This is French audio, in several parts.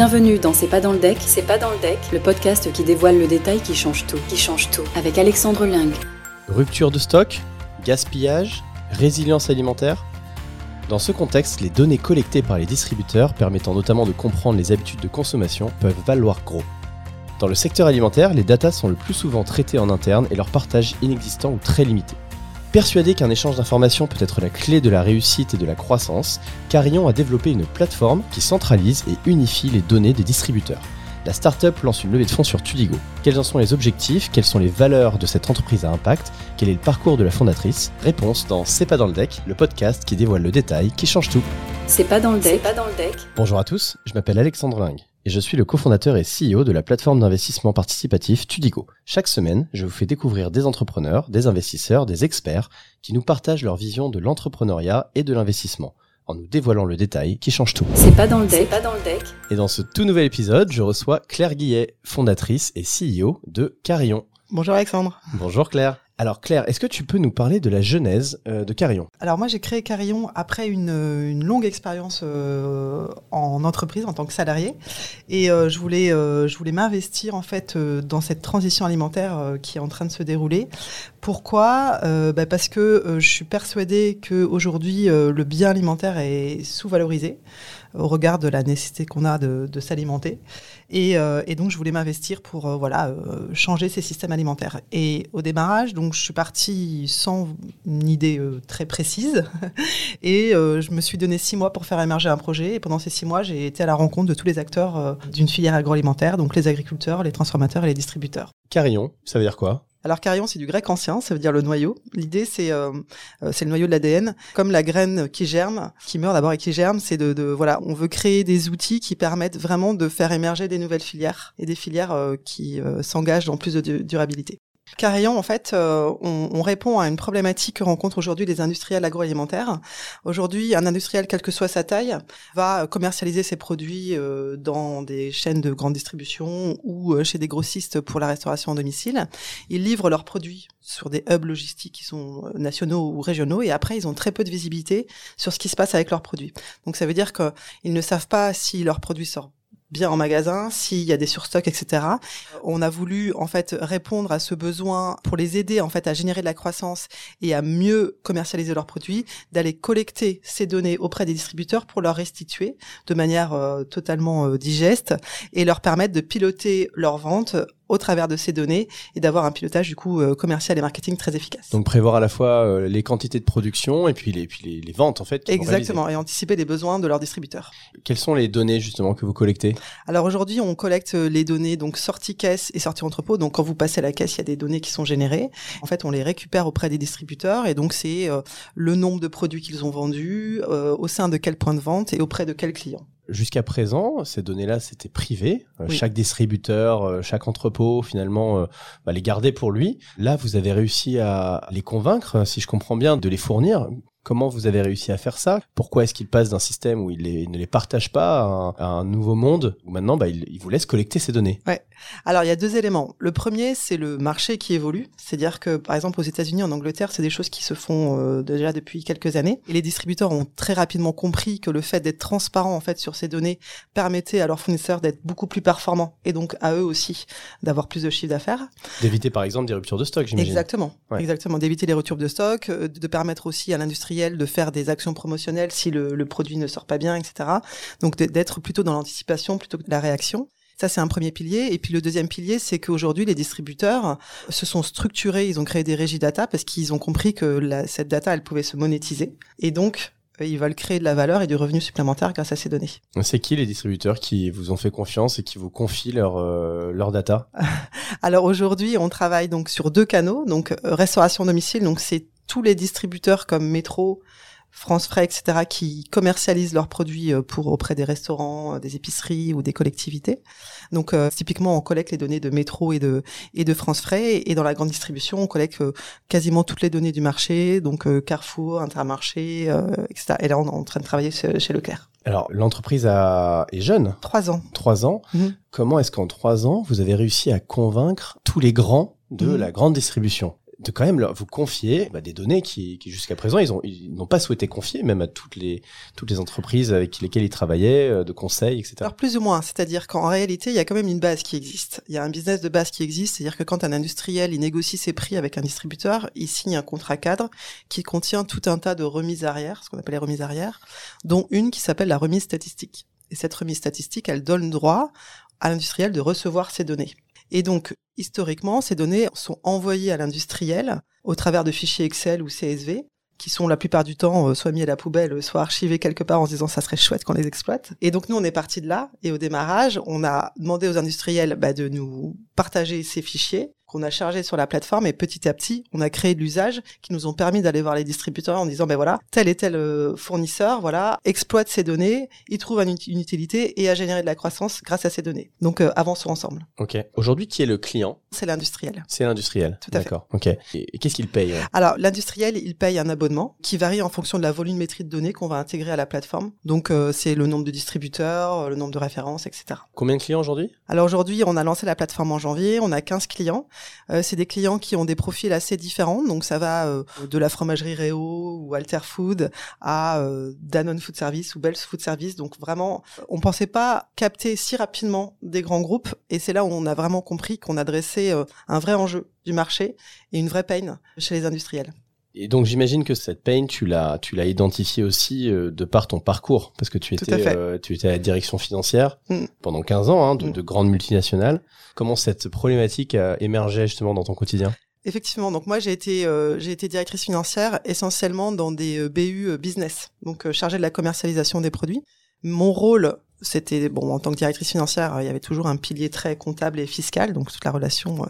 Bienvenue dans C'est pas dans le deck, c'est pas dans le deck, le podcast qui dévoile le détail qui change tout, qui change tout, avec Alexandre Ling. Rupture de stock, gaspillage, résilience alimentaire. Dans ce contexte, les données collectées par les distributeurs, permettant notamment de comprendre les habitudes de consommation, peuvent valoir gros. Dans le secteur alimentaire, les datas sont le plus souvent traitées en interne et leur partage inexistant ou très limité. Persuadé qu'un échange d'informations peut être la clé de la réussite et de la croissance, Carillon a développé une plateforme qui centralise et unifie les données des distributeurs. La startup lance une levée de fonds sur Tudigo. Quels en sont les objectifs? Quelles sont les valeurs de cette entreprise à impact? Quel est le parcours de la fondatrice? Réponse dans C'est pas dans le deck, le podcast qui dévoile le détail qui change tout. C'est pas dans le deck, pas dans le deck. Bonjour à tous, je m'appelle Alexandre Ling et je suis le cofondateur et CEO de la plateforme d'investissement participatif Tudigo. Chaque semaine, je vous fais découvrir des entrepreneurs, des investisseurs, des experts qui nous partagent leur vision de l'entrepreneuriat et de l'investissement en nous dévoilant le détail qui change tout. C'est pas dans le deck, pas dans le deck. Et dans ce tout nouvel épisode, je reçois Claire Guillet, fondatrice et CEO de Carillon. Bonjour Alexandre. Bonjour Claire. Alors Claire, est-ce que tu peux nous parler de la genèse euh, de Carillon? Alors moi j'ai créé Carillon après une, une longue expérience euh, en entreprise en tant que salarié. Et euh, je voulais euh, voulais m'investir en fait euh, dans cette transition alimentaire euh, qui est en train de se dérouler. Pourquoi? Euh, bah, Parce que euh, je suis persuadée que aujourd'hui euh, le bien alimentaire est sous-valorisé au regard de la nécessité qu'on a de, s'alimenter. Et, euh, et, donc, je voulais m'investir pour euh, voilà, euh, changer ces systèmes alimentaires. Et au démarrage, donc, je suis partie sans une idée très précise. et je me suis donné six mois pour faire émerger un projet. Et pendant ces six mois, j'ai été à la rencontre de tous les acteurs d'une filière agroalimentaire, donc les agriculteurs, les transformateurs et les distributeurs. Carillon, ça veut dire quoi? Alors carillon, c'est du grec ancien, ça veut dire le noyau. L'idée, c'est euh, euh, le noyau de l'ADN, comme la graine qui germe, qui meurt d'abord et qui germe. C'est de, voilà, on veut créer des outils qui permettent vraiment de faire émerger des nouvelles filières et des filières euh, qui s'engagent dans plus de du- durabilité. Carillon, en fait, euh, on, on répond à une problématique que rencontrent aujourd'hui les industriels agroalimentaires. Aujourd'hui, un industriel, quelle que soit sa taille, va commercialiser ses produits euh, dans des chaînes de grande distribution ou euh, chez des grossistes pour la restauration en domicile. Ils livrent leurs produits sur des hubs logistiques qui sont euh, nationaux ou régionaux et après, ils ont très peu de visibilité sur ce qui se passe avec leurs produits. Donc, ça veut dire qu'ils ne savent pas si leurs produits sortent bien en magasin, s'il y a des surstocks, etc. On a voulu en fait répondre à ce besoin pour les aider en fait à générer de la croissance et à mieux commercialiser leurs produits, d'aller collecter ces données auprès des distributeurs pour leur restituer de manière euh, totalement euh, digeste et leur permettre de piloter leurs ventes au travers de ces données et d'avoir un pilotage du coup euh, commercial et marketing très efficace. Donc prévoir à la fois euh, les quantités de production et puis les, puis les, les ventes en fait. Exactement, et anticiper les besoins de leurs distributeurs. Quelles sont les données justement que vous collectez? Alors aujourd'hui, on collecte euh, les données donc sortie caisse et sortie entrepôt. Donc quand vous passez à la caisse, il y a des données qui sont générées. En fait, on les récupère auprès des distributeurs et donc c'est euh, le nombre de produits qu'ils ont vendus, euh, au sein de quel point de vente et auprès de quels clients. Jusqu'à présent, ces données-là, c'était privé. Euh, Oui. Chaque distributeur, euh, chaque entrepôt, finalement, euh, va les garder pour lui. Là, vous avez réussi à les convaincre, si je comprends bien, de les fournir. Comment vous avez réussi à faire ça? Pourquoi est-ce qu'ils passent d'un système où ils, les- ne les partagent pas à un, à un nouveau monde où maintenant, bah, ils, ils vous laissent collecter ces données? Alors il y a deux éléments. Le premier, c'est le marché qui évolue. C'est-à-dire que par exemple aux États-Unis, en Angleterre, c'est des choses qui se font euh, déjà depuis quelques années. Et les distributeurs ont très rapidement compris que le fait d'être transparent en fait sur ces données permettait à leurs fournisseurs d'être beaucoup plus performants et donc à eux aussi d'avoir plus de chiffre d'affaires. D'éviter, par exemple, des ruptures de stock, j'imagine. Exactement, Ouais. exactement. D'éviter les ruptures de stock, euh, de permettre aussi à de faire des actions promotionnelles si le, le produit ne sort pas bien, etc. Donc d'être plutôt dans l'anticipation plutôt que de la réaction. Ça, c'est un premier pilier. Et puis le deuxième pilier, c'est qu'aujourd'hui, les distributeurs se sont structurés, ils ont créé des régies data parce qu'ils ont compris que la- cette data, elle pouvait se monétiser. Et donc, euh, ils veulent créer de la valeur et du revenu supplémentaire grâce à ces données. C'est qui les distributeurs qui vous ont fait confiance et qui vous confient leur, euh, leur data? Alors aujourd'hui, on travaille donc sur deux canaux. Donc euh, restauration domicile, donc c'est tous les distributeurs comme Métro, France Frais, etc., qui commercialisent leurs produits euh, pour auprès des restaurants, euh, des épiceries ou des collectivités. Donc euh, typiquement, on collecte les données de Métro et de et de France Frais. Et dans la grande distribution, on collecte euh, quasiment toutes les données du marché, donc euh, Carrefour, Intermarché, euh, etc. Et là, on est en train de travailler chez chez Leclerc. Alors, l'entreprise a... est jeune, Trois ans. trois ans. Mhm. Comment est-ce qu'en trois ans, vous avez réussi à convaincre tous les grands de Mhm. la grande distribution? De quand même vous confier bah, des données qui, jusqu'à présent ils ont ils n'ont pas souhaité confier, même à toutes les toutes les entreprises avec lesquelles ils travaillaient, euh, de conseils, etc. Alors plus ou moins, c'est-à-dire qu'en réalité, il y a quand même une base qui existe. Il y a un business de base qui existe, c'est-à-dire que quand un industriel il négocie ses prix avec un distributeur, il signe un contrat cadre qui contient tout un tas de remises arrière, ce qu'on appelle les remises arrière, dont une qui s'appelle la remise statistique. Et cette remise statistique, elle donne droit à l'industriel de recevoir ces données. Et donc, historiquement, ces données sont envoyées à l'industriel au travers de fichiers Excel ou CSV qui sont la plupart du temps euh, soit mis à la poubelle, soit archivés quelque part en se disant ça serait chouette qu'on les exploite. Et donc nous on est parti de là et au démarrage on a demandé aux industriels bah, de nous partager ces fichiers qu'on a chargé sur la plateforme et petit à petit, on a créé de l'usage qui nous ont permis d'aller voir les distributeurs en disant ben voilà, tel et tel euh, fournisseur, voilà, exploite ces données, il trouve une, utilité et a généré de la croissance grâce à ces données. Donc euh, avançons ensemble. OK. Aujourd'hui, qui est le client? C'est l'industriel. C'est l'industriel. Tout à fait. D'accord. OK. Et, qu'est-ce qu'il paye Alors, l'industriel, il paye un abonnement qui varie en fonction de la volumétrie de données qu'on va intégrer à la plateforme. Donc euh, c'est le nombre de distributeurs, le nombre de références, etc. Combien de clients aujourd'hui? Alors aujourd'hui, on a lancé la plateforme en janvier, on a 15 clients. Euh, c'est des clients qui ont des profils assez différents, donc ça va euh, de la fromagerie Réo ou Alter Food à euh, Danone Food Service ou Bell's Food Service. Donc vraiment, on pensait pas capter si rapidement des grands groupes, et c'est là où on a vraiment compris qu'on adressait un vrai enjeu du marché et une vraie peine chez les industriels. Et donc j'imagine que cette pain, tu l'as, tu l'as identifiée aussi de par ton parcours, parce que tu étais, tu étais à la direction financière mm. pendant 15 ans hein, de, mm. de grandes multinationales. Comment cette problématique a émergé justement dans ton quotidien? Effectivement, donc moi j'ai été euh, j'ai été directrice financière essentiellement dans des euh, BU euh, business, donc chargée de la commercialisation des produits. Mon rôle c'était bon en tant que directrice financière, il y avait toujours un pilier très comptable et fiscal, donc toute la relation euh,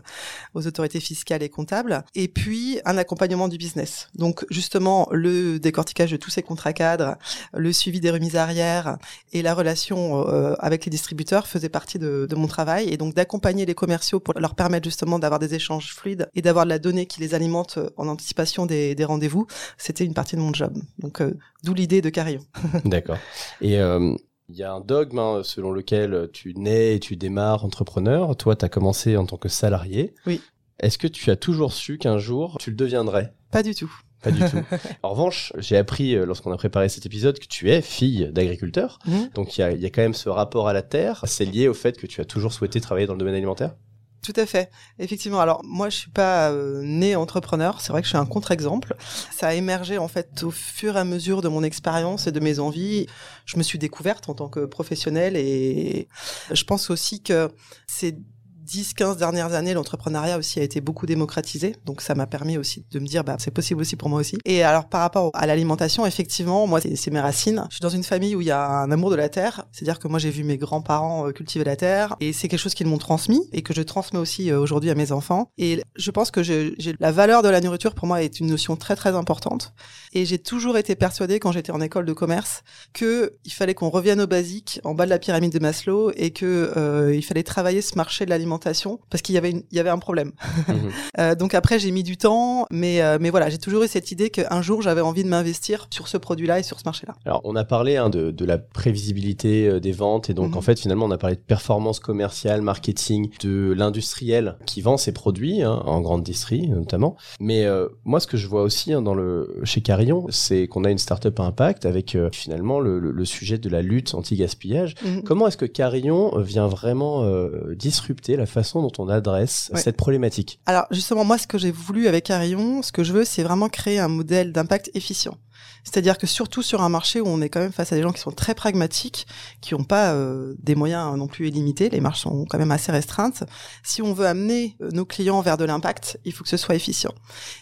aux autorités fiscales et comptables, et puis un accompagnement du business. Donc justement le décortiquage de tous ces contrats cadres, le suivi des remises arrière et la relation euh, avec les distributeurs faisait partie de, mon travail, et donc d'accompagner les commerciaux pour leur permettre justement d'avoir des échanges fluides et d'avoir de la donnée qui les alimente en anticipation des, rendez-vous, c'était une partie de mon job. Donc euh, d'où l'idée de Carillon. D'accord. Et il y a un dogme hein, selon lequel tu nais et tu démarres entrepreneur. Toi, tu as commencé en tant que salarié. Oui. Est-ce que tu as toujours su qu'un jour tu le deviendrais? Pas du tout. Pas du tout. En revanche, j'ai appris euh, lorsqu'on a préparé cet épisode que tu es fille d'agriculteur. Mhm. Donc il y a, quand même ce rapport à la terre. C'est lié au fait que tu as toujours souhaité travailler dans le domaine alimentaire? Tout à fait, effectivement. Alors moi, je suis pas euh, né entrepreneur. C'est vrai que je suis un contre-exemple. Ça a émergé en fait au fur et à mesure de mon expérience et de mes envies. Je me suis découverte en tant que professionnelle et je pense aussi que c'est 10-15 dernières années, l'entrepreneuriat aussi a été beaucoup démocratisé. Donc ça m'a permis aussi de me dire, bah, c'est possible aussi pour moi aussi. Et alors par rapport à l'alimentation, effectivement, moi, c'est mes racines. Je suis dans une famille où il y a un amour de la terre. C'est-à-dire que moi, j'ai vu mes grands-parents euh, cultiver la terre. Et c'est quelque chose qu'ils m'ont transmis et que je transmets aussi euh, aujourd'hui à mes enfants. Et je pense que j'ai la valeur de la nourriture, pour moi, est une notion très, très importante. Et j'ai toujours été persuadée, quand j'étais en école de commerce, que il fallait qu'on revienne aux basiques, en bas de la pyramide de Maslow, et que euh, il fallait travailler ce marché de l'alimentation parce qu'il y avait il y avait un problème. Mhm. euh, donc après j'ai mis du temps, mais euh, mais voilà j'ai toujours eu cette idée qu'un jour j'avais envie de m'investir sur ce produit-là et sur ce marché-là. Alors on a parlé hein, de, de la prévisibilité euh, des ventes et donc mhm. en fait finalement on a parlé de performance commerciale, marketing, de l'industriel qui vend ses produits hein, en grande distrie notamment. Mais euh, moi ce que je vois aussi hein, dans le chez Carillon, c'est qu'on a une startup à impact avec finalement le, le, sujet de la lutte anti-gaspillage. Mhm. Comment est-ce que Carillon vient vraiment disrupter la façon dont on adresse cette problématique Alors justement, moi, ce que j'ai voulu avec Arion, ce que je veux, c'est vraiment créer un modèle d'impact efficient. C'est-à-dire que surtout sur un marché où on est quand même face à des gens qui sont très pragmatiques, qui n'ont pas euh, des moyens non plus illimités, les marges sont quand même assez restreintes. Si on veut amener euh, nos clients vers de l'impact, il faut que ce soit efficient.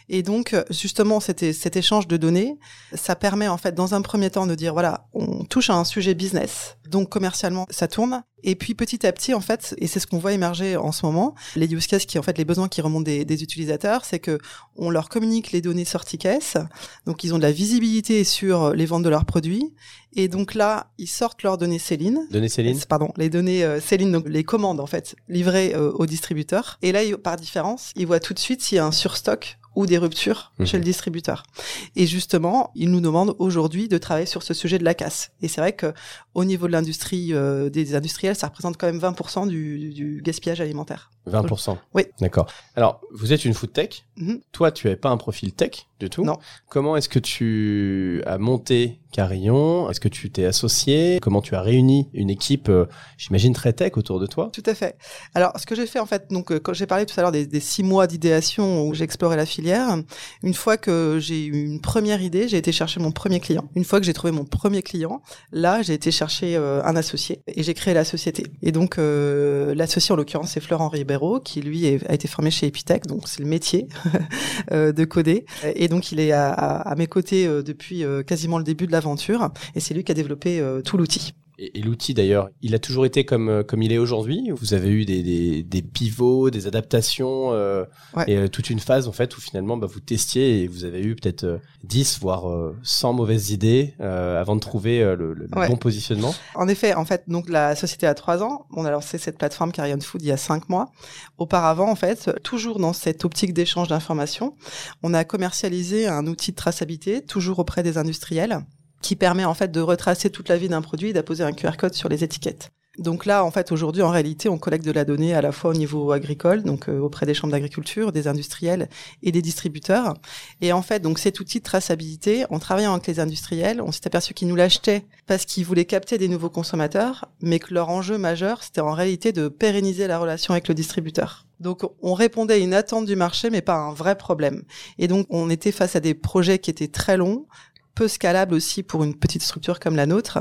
Et donc justement, cet, cet échange de données, ça permet en fait dans un premier temps de dire voilà, on touche à un sujet business, donc commercialement ça tourne. Et puis petit à petit, en fait, et c'est ce qu'on voit émerger en ce moment, les use cases qui en fait les besoins qui remontent des, des utilisateurs, c'est que on leur communique les données sorties caisse, donc ils ont de la visibilité sur les ventes de leurs produits. Et donc là, ils sortent leurs données Céline. Données Céline Pardon, les données euh, Céline, donc les commandes en fait, livrées euh, aux distributeurs. Et là, par différence, ils voient tout de suite s'il y a un surstock ou des ruptures Mhm. chez le distributeur. Et justement, il nous demande aujourd'hui de travailler sur ce sujet de la casse. Et c'est vrai que au niveau de l'industrie euh, des industriels, ça représente quand même 20% du, du gaspillage alimentaire. 20%. Oui. D'accord. Alors, vous êtes une food tech. Mhm. Toi, tu n'avais pas un profil tech du tout. Non. Comment est-ce que tu as monté Carillon Est-ce que tu t'es associé? Comment tu as réuni une équipe, euh, j'imagine, très tech autour de toi? Tout à fait. Alors, ce que j'ai fait en fait, donc euh, quand j'ai parlé tout à l'heure des, six mois d'idéation où j'ai exploré la filière, une fois que j'ai eu une première idée, j'ai été chercher mon premier client. Une fois que j'ai trouvé mon premier client, là, j'ai été chercher euh, un associé et j'ai créé la société. Et donc, l'associé en l'occurrence, c'est Florent Ribeiro, qui lui a été formé chez Epitech, donc c'est le métier de coder. Et donc, il est à, à- mes côtés depuis quasiment le début de l'aventure, et c'est lui qui a développé euh, tout l'outil. Et, l'outil d'ailleurs, il a toujours été comme, euh, comme il est aujourd'hui Vous avez eu des, des, des pivots, des adaptations euh, Ouais. et toute une phase en fait où finalement bah, vous testiez et vous avez eu peut-être euh, 10 voire euh, 100 mauvaises idées euh, avant de trouver le, le Ouais. bon positionnement. En effet, en fait, donc la société a trois ans. On a lancé cette plateforme Carrion Food il y a cinq mois. Auparavant, en fait, toujours dans cette optique d'échange d'informations, on a commercialisé un outil de traçabilité, toujours auprès des industriels, qui permet en fait de retracer toute la vie d'un produit et d'apposer un QR code sur les étiquettes. Donc là, en fait, aujourd'hui, en réalité, on collecte de la donnée à la fois au niveau agricole, donc euh, auprès des chambres d'agriculture, des industriels et des distributeurs. Et en fait, donc cet outil de traçabilité, en travaillant avec les industriels, on s'est aperçu qu'ils nous l'achetaient parce qu'ils voulaient capter des nouveaux consommateurs, mais que leur enjeu majeur, c'était en réalité de pérenniser la relation avec le distributeur. Donc, on répondait à une attente du marché, mais pas à un vrai problème. Et donc, on était face à des projets qui étaient très longs, peu scalables aussi pour une petite structure comme la nôtre.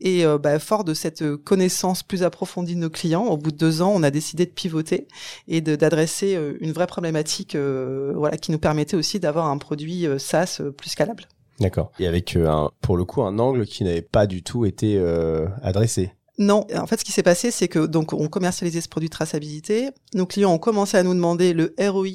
Et euh, bah, fort de cette connaissance plus approfondie de nos clients, au bout de deux ans, on a décidé de pivoter et d'adresser euh, une vraie problématique, euh, voilà, qui nous permettait aussi d'avoir un produit SaaS plus scalable. D'accord. Et avec un, pour le coup un angle qui n'avait pas du tout été euh, adressé. Non, en fait, ce qui s'est passé, c'est que donc on commercialisait ce produit de traçabilité. Nos clients ont commencé à nous demander le ROI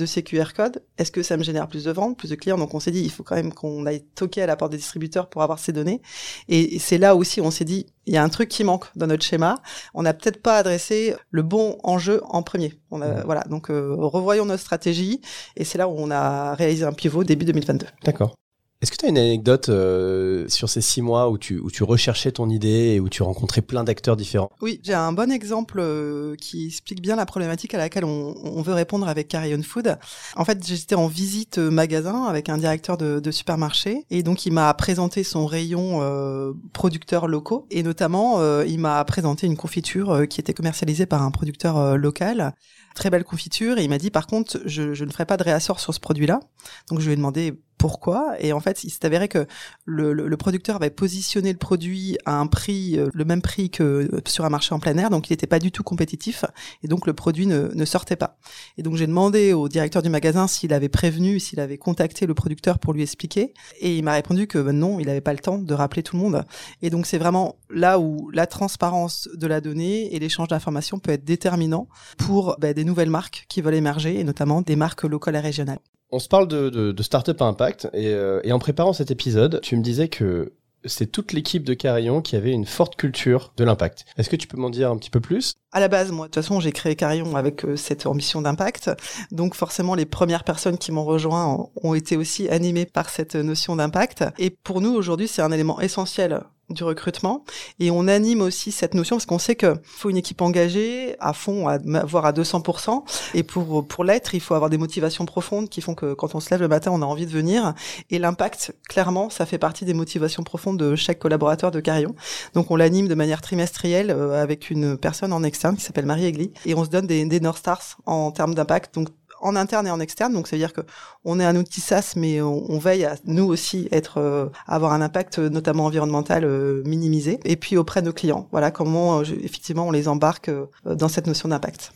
de ces QR codes. Est-ce que ça me génère plus de ventes, plus de clients? Donc on s'est dit, il faut quand même qu'on aille toquer à la porte des distributeurs pour avoir ces données. Et c'est là aussi, on s'est dit, il y a un truc qui manque dans notre schéma. On n'a peut-être pas adressé le bon enjeu en premier. On a, Mhm. voilà, donc euh, revoyons notre stratégie. Et c'est là où on a réalisé un pivot début 2022. D'accord. Est-ce que tu as une anecdote euh, sur ces six mois où tu, où tu recherchais ton idée et où tu rencontrais plein d'acteurs différents? Oui, j'ai un bon exemple euh, qui explique bien la problématique à laquelle on, veut répondre avec Carrion Food. En fait, j'étais en visite euh, magasin avec un directeur de, supermarché et donc il m'a présenté son rayon producteurs locaux et notamment il m'a présenté une confiture qui était commercialisée par un producteur local. Très belle confiture et il m'a dit par contre je, ne ferai pas de réassort sur ce produit-là. Donc je lui ai demandé pourquoi et en fait il s'est avéré que le, producteur avait positionné le produit à un prix, euh, le même prix que euh, sur un marché en plein air, donc il n'était pas du tout compétitif, et donc le produit ne, ne sortait pas. Et donc j'ai demandé au directeur du magasin s'il avait prévenu, s'il avait contacté le producteur pour lui expliquer, et il m'a répondu que ben non, il n'avait pas le temps de rappeler tout le monde. Et donc c'est vraiment là où la transparence de la donnée et l'échange d'informations peut être déterminant pour ben, des nouvelles marques qui veulent émerger, et notamment des marques locales et régionales. On se parle de, de, de Startup à Impact et, euh, et en préparant cet épisode, tu me disais que c'est toute l'équipe de Carillon qui avait une forte culture de l'impact. Est-ce que tu peux m'en dire un petit peu plus? À la base, moi, de toute façon, j'ai créé Carillon avec euh, cette ambition d'impact. Donc, forcément, les premières personnes qui m'ont rejoint ont- ont été aussi animées par cette notion d'impact. Et pour nous, aujourd'hui, c'est un élément essentiel du recrutement. Et on anime aussi cette notion parce qu'on sait que faut une équipe engagée à fond à voire à 200% et pour pour l'être il faut avoir des motivations profondes qui font que quand on se lève le matin on a envie de venir. Et l'impact clairement ça fait partie des motivations profondes de chaque collaborateur de Carillon. Donc on l'anime de manière trimestrielle euh, avec une personne en externe qui s'appelle Marie Egli. Et on se donne des, des North Stars en termes d'impact. Donc en interne et en externe. Donc ça veut dire que on est un outil SaaS, mais on, veille à nous aussi être euh, avoir un impact euh, notamment environnemental euh, minimisé. Et puis auprès de nos clients, voilà comment effectivement on les embarque dans cette notion d'impact.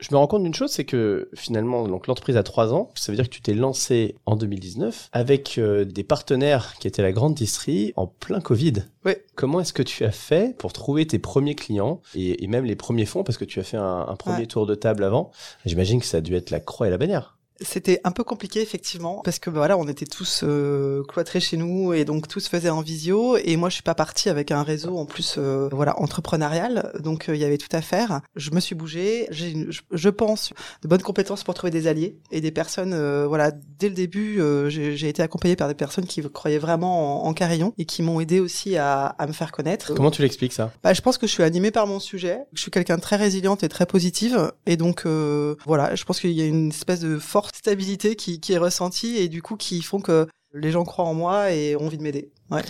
Je me rends compte d'une chose, c'est que finalement, donc l'entreprise a trois ans. Ça veut dire que tu t'es lancé en 2019 avec euh, des partenaires qui étaient la grande distrie en plein Covid. Oui. Comment est-ce que tu as fait pour trouver tes premiers clients et, et même les premiers fonds? Parce que tu as fait un, un premier Ouais. tour de table avant J'imagine que ça a dû être la croix et la bannière. C'était un peu compliqué effectivement parce que bah, voilà, on était tous euh, cloîtrés chez nous et donc tout se faisait en visio et moi je suis pas partie avec un réseau en plus euh, voilà entrepreneurial donc euh, il y avait tout à faire. Je me suis bougée, j'ai je, je pense de bonnes compétences pour trouver des alliés et des personnes euh, voilà dès le début euh, j'ai été accompagnée par des personnes qui croyaient vraiment en, en Carillon et qui m'ont aidé aussi à, à me faire connaître. Comment tu l'expliques ça? Bah, je pense que je suis animée par mon sujet. Je suis quelqu'un de très résiliente et très positive. Et donc, euh, voilà, je pense qu'il y a une espèce de forte stabilité qui, est ressentie et du coup qui font que les gens croient en moi et ont envie de m'aider. Ouais.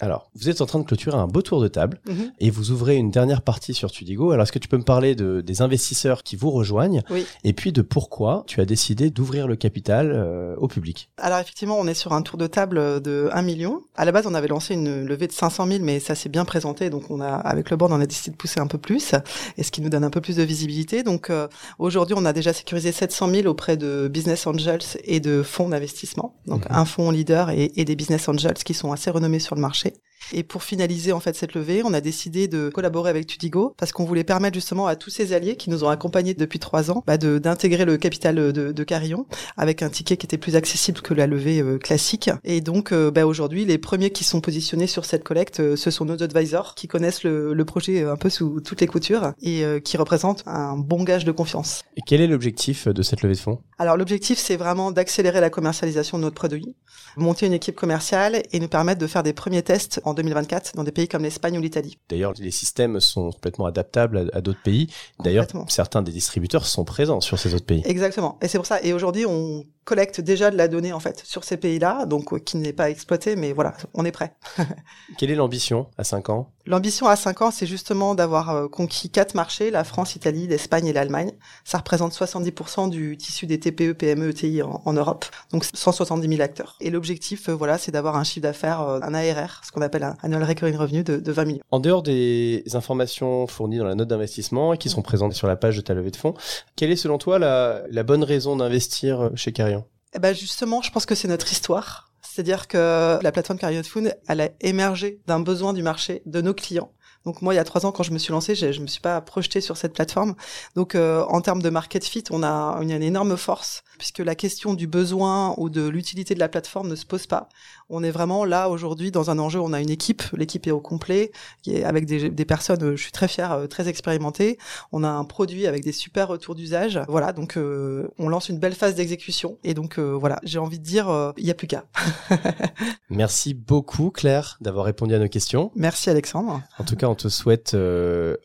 Alors, vous êtes en train de clôturer un beau tour de table Mhm. et vous ouvrez une dernière partie sur Tudigo. Alors, est-ce que tu peux me parler de, des investisseurs qui vous rejoignent Oui. et puis de pourquoi tu as décidé d'ouvrir le capital euh, au public? Alors effectivement, on est sur un tour de table de 1 million. À la base, on avait lancé une levée de 500 000, mais ça s'est bien présenté. Donc, on a, avec le board, on a décidé de pousser un peu plus, et ce qui nous donne un peu plus de visibilité. Donc, euh, aujourd'hui, on a déjà sécurisé 700 000 auprès de business angels et de fonds d'investissement. Donc, Mhm. un fonds leader et, et des business angels qui sont assez renommés sur le marché. Et pour finaliser en fait cette levée, on a décidé de collaborer avec Tudigo parce qu'on voulait permettre justement à tous ces alliés qui nous ont accompagnés depuis trois ans bah, d'intégrer le capital de, de Carillon avec un ticket qui était plus accessible que la levée euh, classique. Et donc euh, bah, aujourd'hui, les premiers qui sont positionnés sur cette collecte, euh, ce sont nos advisors qui connaissent le, le projet un peu sous toutes les coutures et qui représentent un bon gage de confiance. Et quel est l'objectif de cette levée de fonds? Alors l'objectif, c'est vraiment d'accélérer la commercialisation de notre produit, monter une équipe commerciale et nous permettre de faire des premiers tests en 2024 dans des pays comme l'Espagne ou l'Italie. D'ailleurs, les systèmes sont complètement adaptables à, à d'autres pays. D'ailleurs, certains des distributeurs sont présents sur ces autres pays. Exactement. Et c'est pour ça. Et aujourd'hui, on collecte déjà de la donnée en fait sur ces pays-là, donc euh, qui n'est pas exploitée, mais voilà, on est prêt. Quelle est l'ambition à 5 ans? L'ambition à 5 ans, c'est justement d'avoir euh, conquis quatre marchés, la France, l'Italie, l'Espagne et l'Allemagne. Ça représente 70% du tissu des TPE, PME, ETI en, en Europe, donc 170 000 acteurs. Et l'objectif, euh, voilà, c'est d'avoir un chiffre d'affaires, un ARR, ce qu'on appelle un annual recurring revenue de, de 20 millions. En dehors des informations fournies dans la note d'investissement et qui sont présentes sur la page de ta levée de fonds, quelle est selon toi la, la bonne raison d'investir chez Carillon? Eh ben justement, je pense que c'est notre histoire. C'est-à-dire que la plateforme Carriot Food, elle a émergé d'un besoin du marché, de nos clients. Donc moi, il y a trois ans, quand je me suis lancée, je, je me suis pas projetée sur cette plateforme. Donc euh, en termes de market fit, on a une énorme force puisque la question du besoin ou de l'utilité de la plateforme ne se pose pas. On est vraiment là aujourd'hui dans un enjeu. On a une équipe, l'équipe est au complet, qui est avec des, des personnes. euh, Je suis très fière, euh, très expérimentées. On a un produit avec des super retours d'usage. Voilà, donc euh, on lance une belle phase d'exécution. Et donc euh, voilà, j'ai envie de dire, euh, il y a plus qu'à. Merci beaucoup Claire d'avoir répondu à nos questions. Merci Alexandre. En tout cas, on te souhaite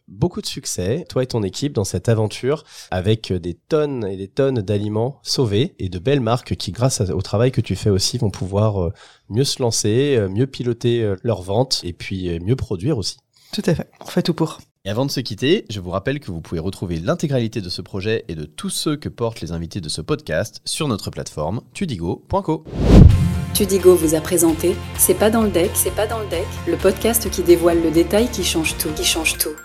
beaucoup de succès, toi et ton équipe, dans cette aventure, avec des tonnes et des tonnes d'aliments sauvés et de belles marques qui, grâce au travail que tu fais aussi, vont pouvoir mieux se lancer, euh, mieux piloter euh, leurs ventes et puis euh, mieux produire aussi. Tout à fait. On fait tout pour. Et avant de se quitter, je vous rappelle que vous pouvez retrouver l'intégralité de ce projet et de tous ceux que portent les invités de ce podcast sur notre plateforme tudigo.co. Tudigo vous a présenté C'est pas dans le deck, c'est pas dans le deck, le podcast qui dévoile le détail qui change tout, qui change tout.